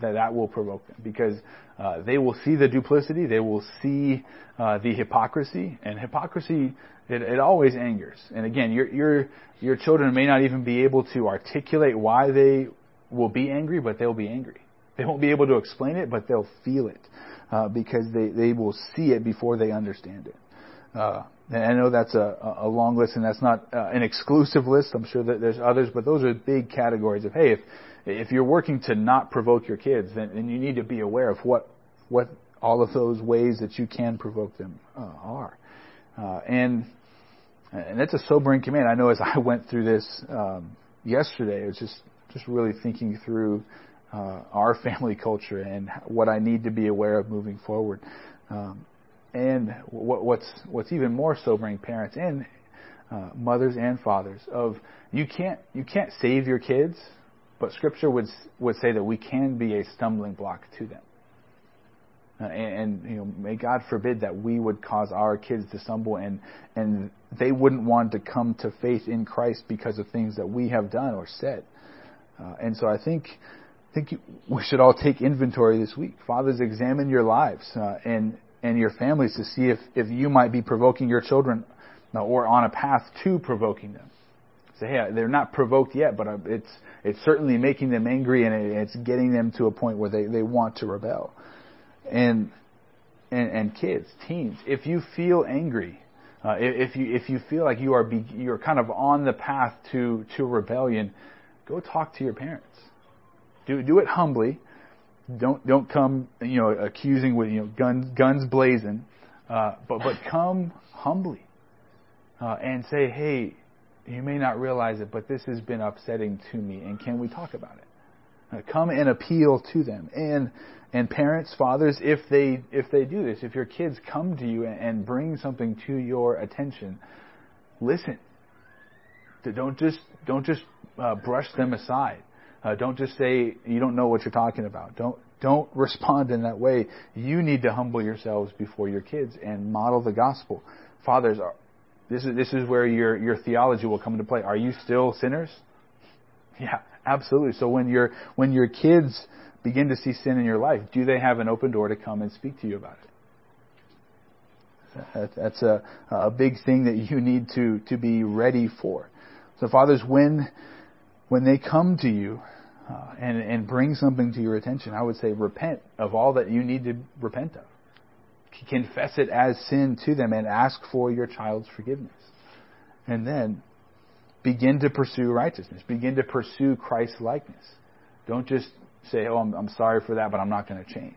that that will provoke them because uh, they will see the duplicity, they will see uh, the hypocrisy, and hypocrisy it, it always angers. And again, your your your children may not even be able to articulate why they will be angry, but they'll be angry. They won't be able to explain it, but they'll feel it uh, because they they will see it before they understand it. Uh, and I know that's a, a long list, and that's not uh, an exclusive list. I'm sure that there's others, but those are big categories of hey, if if you're working to not provoke your kids, then, then you need to be aware of what what all of those ways that you can provoke them uh, are. Uh, and and that's a sobering command. I know as I went through this um, yesterday, it was just just really thinking through uh, our family culture and what I need to be aware of moving forward. Um, and what, what's what's even more sobering, parents and uh, mothers and fathers, of you can't you can't save your kids but Scripture would would say that we can be a stumbling block to them. Uh, and, and, you know, may God forbid that we would cause our kids to stumble and and they wouldn't want to come to faith in Christ because of things that we have done or said. Uh, and so I think I think we should all take inventory this week. Fathers, examine your lives uh, and and your families to see if if you might be provoking your children uh, or on a path to provoking them. Say, hey, they're not provoked yet, but uh, it's it's certainly making them angry and it's getting them to a point where they, they want to rebel. And, and, and kids, teens, if you feel angry, uh, if you if you feel like you are be, you're kind of on the path to to rebellion, go talk to your parents. Do do it humbly. Don't don't come you know accusing with you know guns guns blazing, uh, but but come humbly uh, and say, hey, you may not realize it, but this has been upsetting to me, and can we talk about it? Uh, come and appeal to them. And and parents, fathers, if they if they do this, if your kids come to you and, bring something to your attention, listen. Don't just don't just uh, brush them aside. Uh, don't just say you don't know what you're talking about. Don't don't respond in that way. You need to humble yourselves before your kids and model the gospel. Fathers, are, this is, this is where your, your theology will come into play. Are you still sinners? Yeah, absolutely. So when your, when your kids begin to see sin in your life, do they have an open door to come and speak to you about it? That's a, a big thing that you need to, to be ready for. So fathers, when, when they come to you, uh, and, and bring something to your attention, I would say repent of all that you need to repent of confess it as sin to them and ask for your child's forgiveness. And then begin to pursue righteousness. Begin to pursue Christ's likeness. Don't just say, oh, I'm, I'm sorry for that, but I'm not going to change.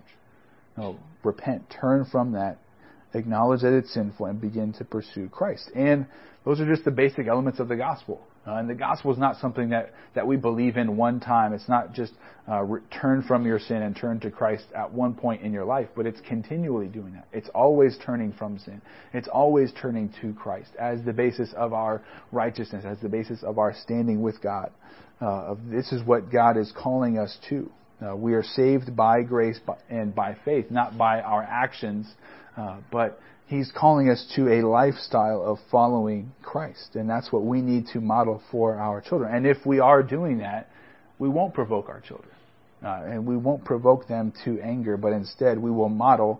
No, repent. Turn from that. Acknowledge that it's sinful and begin to pursue Christ. And those are just the basic elements of the gospel. Uh, and the gospel is not something that, that we believe in one time. It's not just uh, turn from your sin and turn to Christ at one point in your life, but it's continually doing that. It's always turning from sin. It's always turning to Christ as the basis of our righteousness, as the basis of our standing with God. Uh, this is what God is calling us to. Uh, we are saved by grace and by faith, not by our actions, uh, but He's calling us to a lifestyle of following Christ. And that's what we need to model for our children. And if we are doing that, we won't provoke our children. Uh, and we won't provoke them to anger, but instead we will model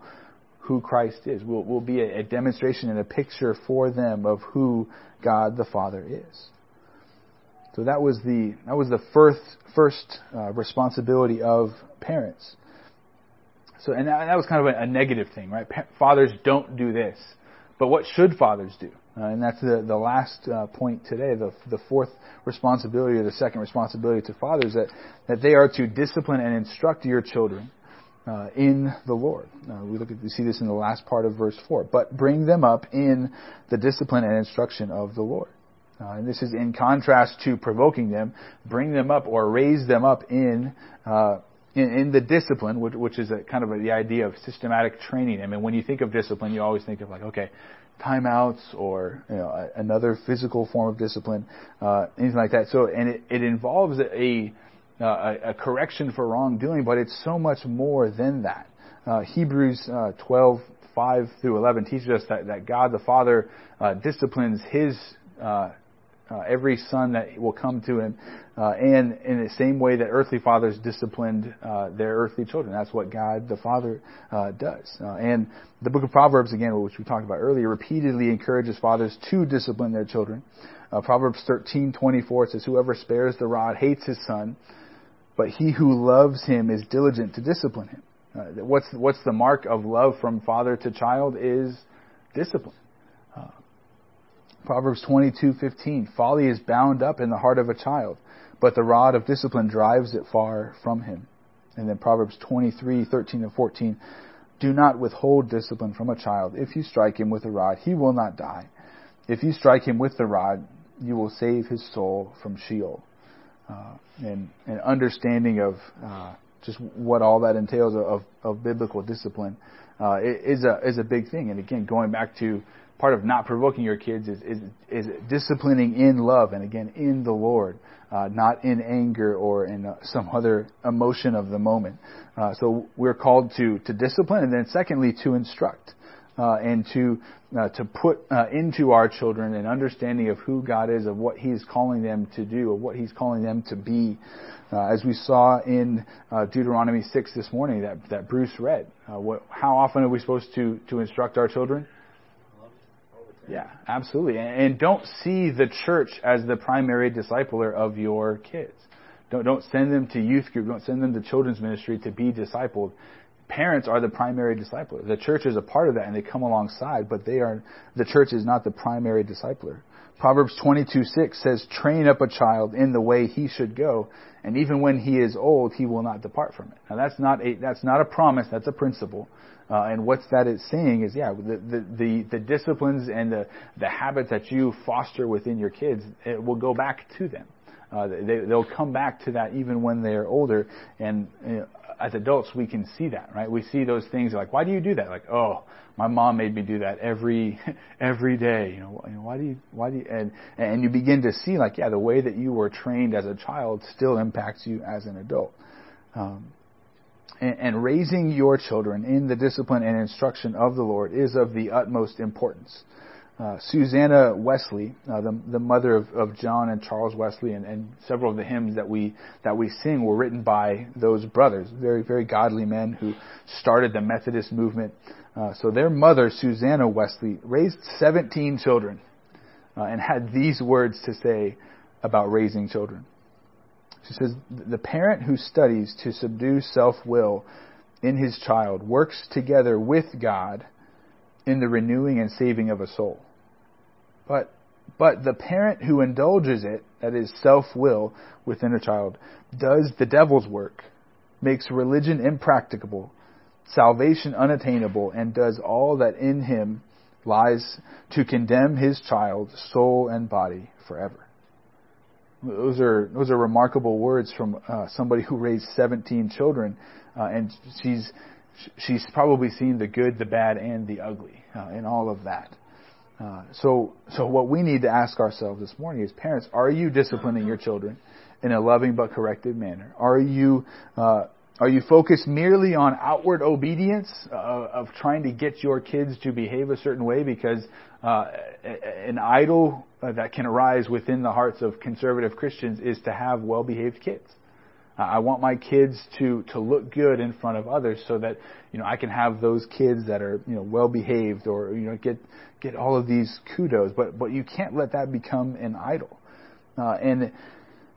who Christ is. We'll, we'll be a, a demonstration and a picture for them of who God the Father is. So that was the that was the first first uh, responsibility of parents. So, and that, was kind of a, a negative thing, right? Pa- fathers don't do this. But what should fathers do? Uh, and that's the, the last uh, point today, the, the fourth responsibility or the second responsibility to fathers, that, that they are to discipline and instruct your children uh, in the Lord. Uh, we look at, we see this in the last part of verse 4. But bring them up in the discipline and instruction of the Lord. Uh, and this is in contrast to provoking them. Bring them up or raise them up in uh, in, in the discipline, which, which is kind of a, the idea of systematic training. I mean, when you think of discipline, you always think of like, okay, timeouts or you know, another physical form of discipline, uh, anything like that. So, and it, it involves a, a, a correction for wrongdoing, but it's so much more than that. Uh, Hebrews uh, 12, 5 through 11 teaches us that, that God the Father uh, disciplines His uh, uh, every son that will come to him, uh, and in the same way that earthly fathers disciplined uh, their earthly children. That's what God the Father uh, does. Uh, and the book of Proverbs, again, which we talked about earlier, repeatedly encourages fathers to discipline their children. Uh, Proverbs 13:24 says, "Whoever spares the rod hates his son, but he who loves him is diligent to discipline him." what's what's the mark of love from father to child is discipline. Proverbs 22:15 Folly is bound up in the heart of a child, but the rod of discipline drives it far from him. And then Proverbs 23:13 and 14 Do not withhold discipline from a child. If you strike him with a rod, he will not die. If you strike him with the rod, you will save his soul from Sheol. Uh, and an understanding of uh, just what all that entails of, of biblical discipline uh, is a is a big thing. And again, going back to part of not provoking your kids is, is, is disciplining in love and again in the Lord, uh, not in anger or in uh, some other emotion of the moment. Uh, so we're called to, to discipline and then secondly to instruct. Uh, and to uh, to put uh, into our children an understanding of who God is, of what He's calling them to do, of what He's calling them to be, as we saw in Deuteronomy six this morning that that Bruce read. What, how often are we supposed to to instruct our children? Yeah, absolutely. And don't see the church as the primary discipler of your kids. Don't, don't send them to youth group. Don't send them to children's ministry to be discipled. Parents are the primary discipler. The church is a part of that and they come alongside, but they are, the church is not the primary discipler. Proverbs 22, 6 says, train up a child in the way he should go, and even when he is old, he will not depart from it. Now that's not a, that's not a promise, that's a principle. Uh, and what's that is saying is, yeah, the, the, the, the, disciplines and the, the habits that you foster within your kids, it will go back to them. Uh, they, they'll come back to that even when they're older. And you know, as adults, we can see that, right? We see those things like, why do you do that? Like, oh, my mom made me do that every every day. You know, why do you why do you and and you begin to see like, yeah, the way that you were trained as a child still impacts you as an adult. Um, and raising your children in the discipline and instruction of the Lord is of the utmost importance. Uh, Susanna Wesley, uh, the, the mother of, of, John and Charles Wesley, and, and, several of the hymns that we that we sing were written by those brothers, very very godly men who started the Methodist movement. Uh, so their mother, Susanna Wesley, raised 17 children, uh, and had these words to say about raising children. She says, The parent who studies to subdue self will in his child works together with God in the renewing and saving of a soul. But, but the parent who indulges it, that is self will, within a child, does the devil's work, makes religion impracticable, salvation unattainable, and does all that in him lies to condemn his child, soul and body forever. Those are those are remarkable words from uh, somebody who raised 17 children, uh, and she's she's probably seen the good, the bad, and the ugly uh, in all of that. Uh, so so what we need to ask ourselves this morning is, parents, are you disciplining your children in a loving but corrective manner? Are you uh, Are you focused merely on outward obedience uh, of trying to get your kids to behave a certain way? Because uh, an idol uh, that can arise within the hearts of conservative Christians is to have well-behaved kids. I want my kids to to look good in front of others, so that you know I can have those kids that are you know well behaved or you know get get all of these kudos. But but you can't let that become an idol, uh, and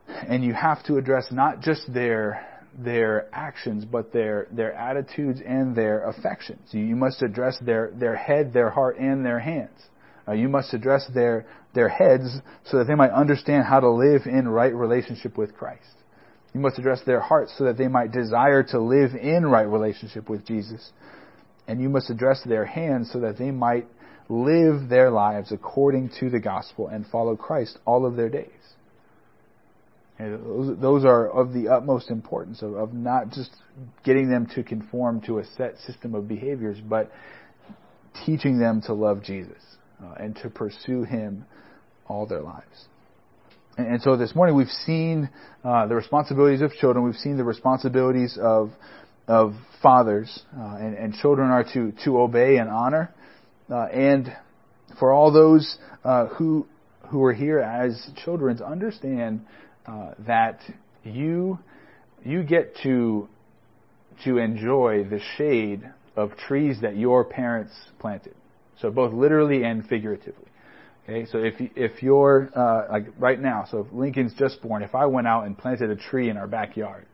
and you have to address not just their their actions, but their their attitudes and their affections. You must address their their head, their heart, and their hands. Uh, you must address their their heads so that they might understand how to live in right relationship with Christ. You must address their hearts so that they might desire to live in right relationship with Jesus. And you must address their hands so that they might live their lives according to the gospel and follow Christ all of their days. Those, those, are of the utmost importance of, of, not just getting them to conform to a set system of behaviors, but teaching them to love Jesus uh, and to pursue Him all their lives. And so this morning we've seen uh, the responsibilities of children. We've seen the responsibilities of of fathers, uh, and, and, children are to to obey and honor. Uh, and for all those uh, who who are here as children, understand uh, that you you get to to enjoy the shade of trees that your parents planted. So both literally and figuratively. Okay, so if if you're uh, like right now, so if Lincoln's just born, if I went out and planted a tree in our backyard,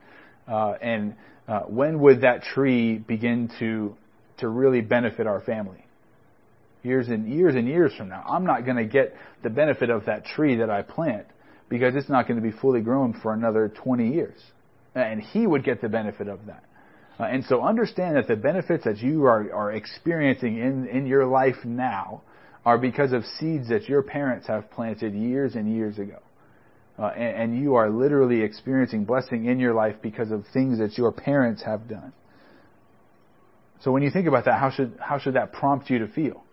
uh, and uh, when would that tree begin to to really benefit our family? Years and years and years from now, I'm not going to get the benefit of that tree that I plant because it's not going to be fully grown for another 20 years, and he would get the benefit of that. Uh, and so understand that the benefits that you are, are experiencing in, in your life now are because of seeds that your parents have planted years and years ago. Uh, and, and you are literally experiencing blessing in your life because of things that your parents have done. So when you think about that, how should, how should that prompt you to feel?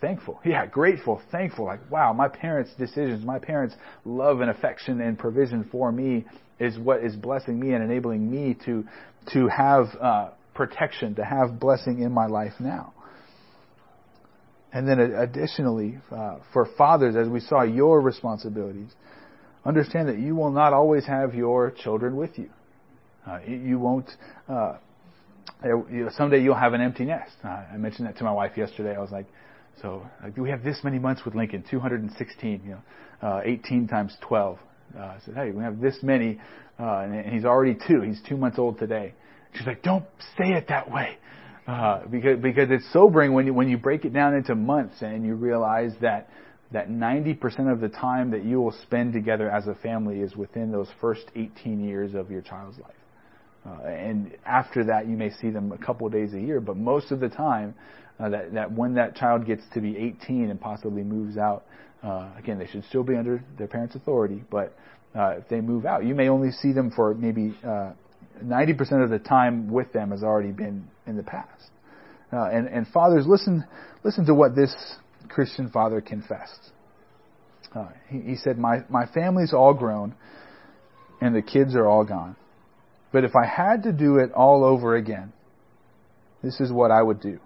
Thankful. Yeah, grateful, thankful. Like, wow, my parents' decisions, my parents' love and affection and provision for me is what is blessing me and enabling me to, to have uh, protection, to have blessing in my life now. And then additionally, uh, for fathers, as we saw your responsibilities, understand that you will not always have your children with you. Uh, you won't. Uh, you know, someday you'll have an empty nest. Uh, I mentioned that to my wife yesterday. I was like, "So like, we have this many months with Lincoln, 216, you know, uh, 18 times 12." Uh, I said, "Hey, we have this many, and, and he's already two. He's two months old today." She's like, "Don't say it that way." Uh, because because it's sobering when you when you break it down into months and you realize that that 90% of the time that you will spend together as a family is within those first 18 years of your child's life. Uh, and after that, you may see them a couple of days a year, but most of the time, uh, that, that when that child gets to be 18 and possibly moves out, uh, again, they should still be under their parents' authority, but uh, if they move out, you may only see them for maybe uh, 90% of the time with them has already been in the past. Uh, and, and fathers, listen, listen to what this Christian father confessed. Uh, he, he said, my, my family's all grown and the kids are all gone. But if I had to do it all over again, this is what I would do.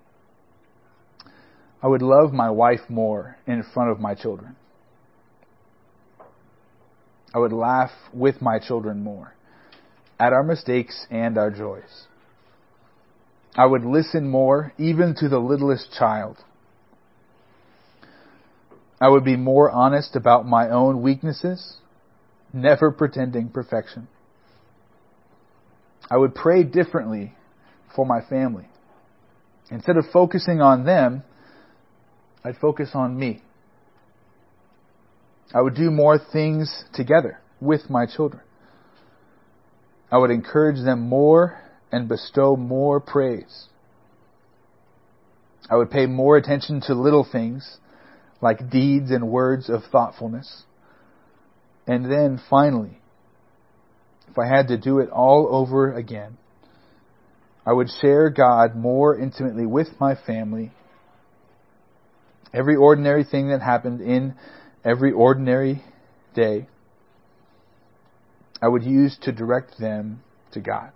I would love my wife more in front of my children. I would laugh with my children more at our mistakes and our joys. I would listen more, even to the littlest child. I would be more honest about my own weaknesses, never pretending perfection. I would pray differently for my family. Instead of focusing on them, I'd focus on me. I would do more things together with my children. I would encourage them more and bestow more praise. I would pay more attention to little things like deeds and words of thoughtfulness. And then finally, if I had to do it all over again, I would share God more intimately with my family. Every ordinary thing that happened in every ordinary day I would use to direct them to God.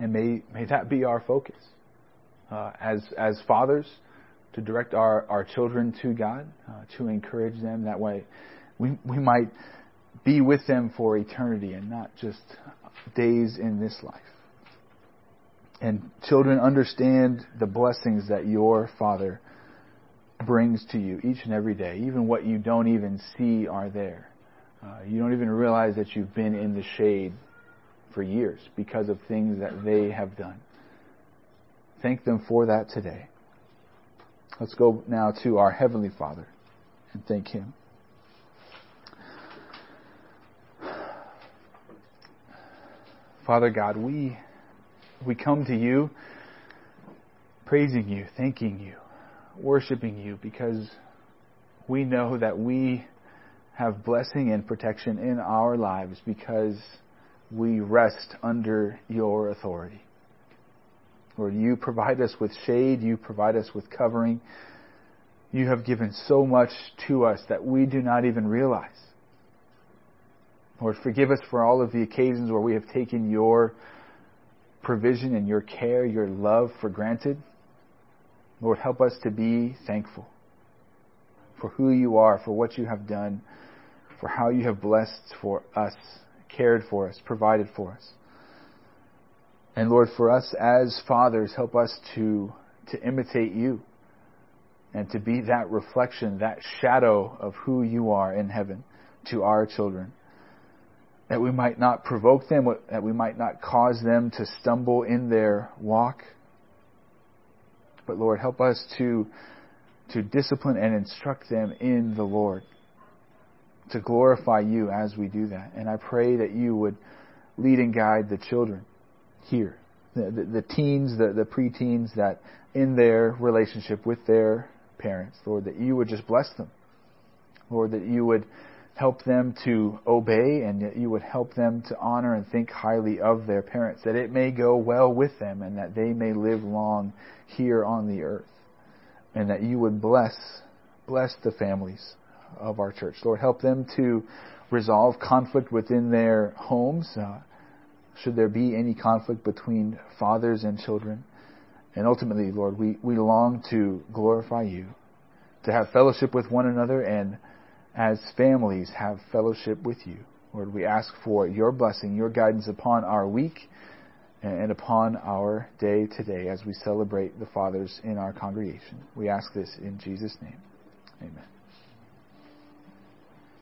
And may, may that be our focus uh, as, as fathers to direct our, our children to God, uh, to encourage them. That way, we, we might be with them for eternity and not just days in this life. And children, understand the blessings that your Father brings to you each and every day. Even what you don't even see are there. Uh, you don't even realize that you've been in the shade for years because of things that they have done. Thank them for that today. Let's go now to our Heavenly Father and thank Him. Father God, we, we come to you praising you, thanking you, worshiping you because we know that we have blessing and protection in our lives because we rest under your authority. Lord, you provide us with shade, you provide us with covering. You have given so much to us that we do not even realize. Lord, forgive us for all of the occasions where we have taken your provision and your care, your love for granted. Lord, help us to be thankful for who you are, for what you have done, for how you have blessed for us, cared for us, provided for us. And Lord, for us as fathers, help us to, to imitate you and to be that reflection, that shadow of who you are in heaven to our children. That we might not provoke them, that we might not cause them to stumble in their walk. But Lord, help us to, to discipline and instruct them in the Lord, to glorify you as we do that. And I pray that you would lead and guide the children here. The, the, the teens, the, the preteens that in their relationship with their parents, Lord, that you would just bless them. Lord, that you would help them to obey and that you would help them to honor and think highly of their parents, that it may go well with them and that they may live long here on the earth. And that you would bless, bless the families of our church. Lord, help them to resolve conflict within their homes. Uh, should there be any conflict between fathers and children. And ultimately, Lord, we, we long to glorify you, to have fellowship with one another, and as families have fellowship with you. Lord, we ask for your blessing, your guidance upon our week and upon our day today as we celebrate the fathers in our congregation. We ask this in Jesus' name. Amen.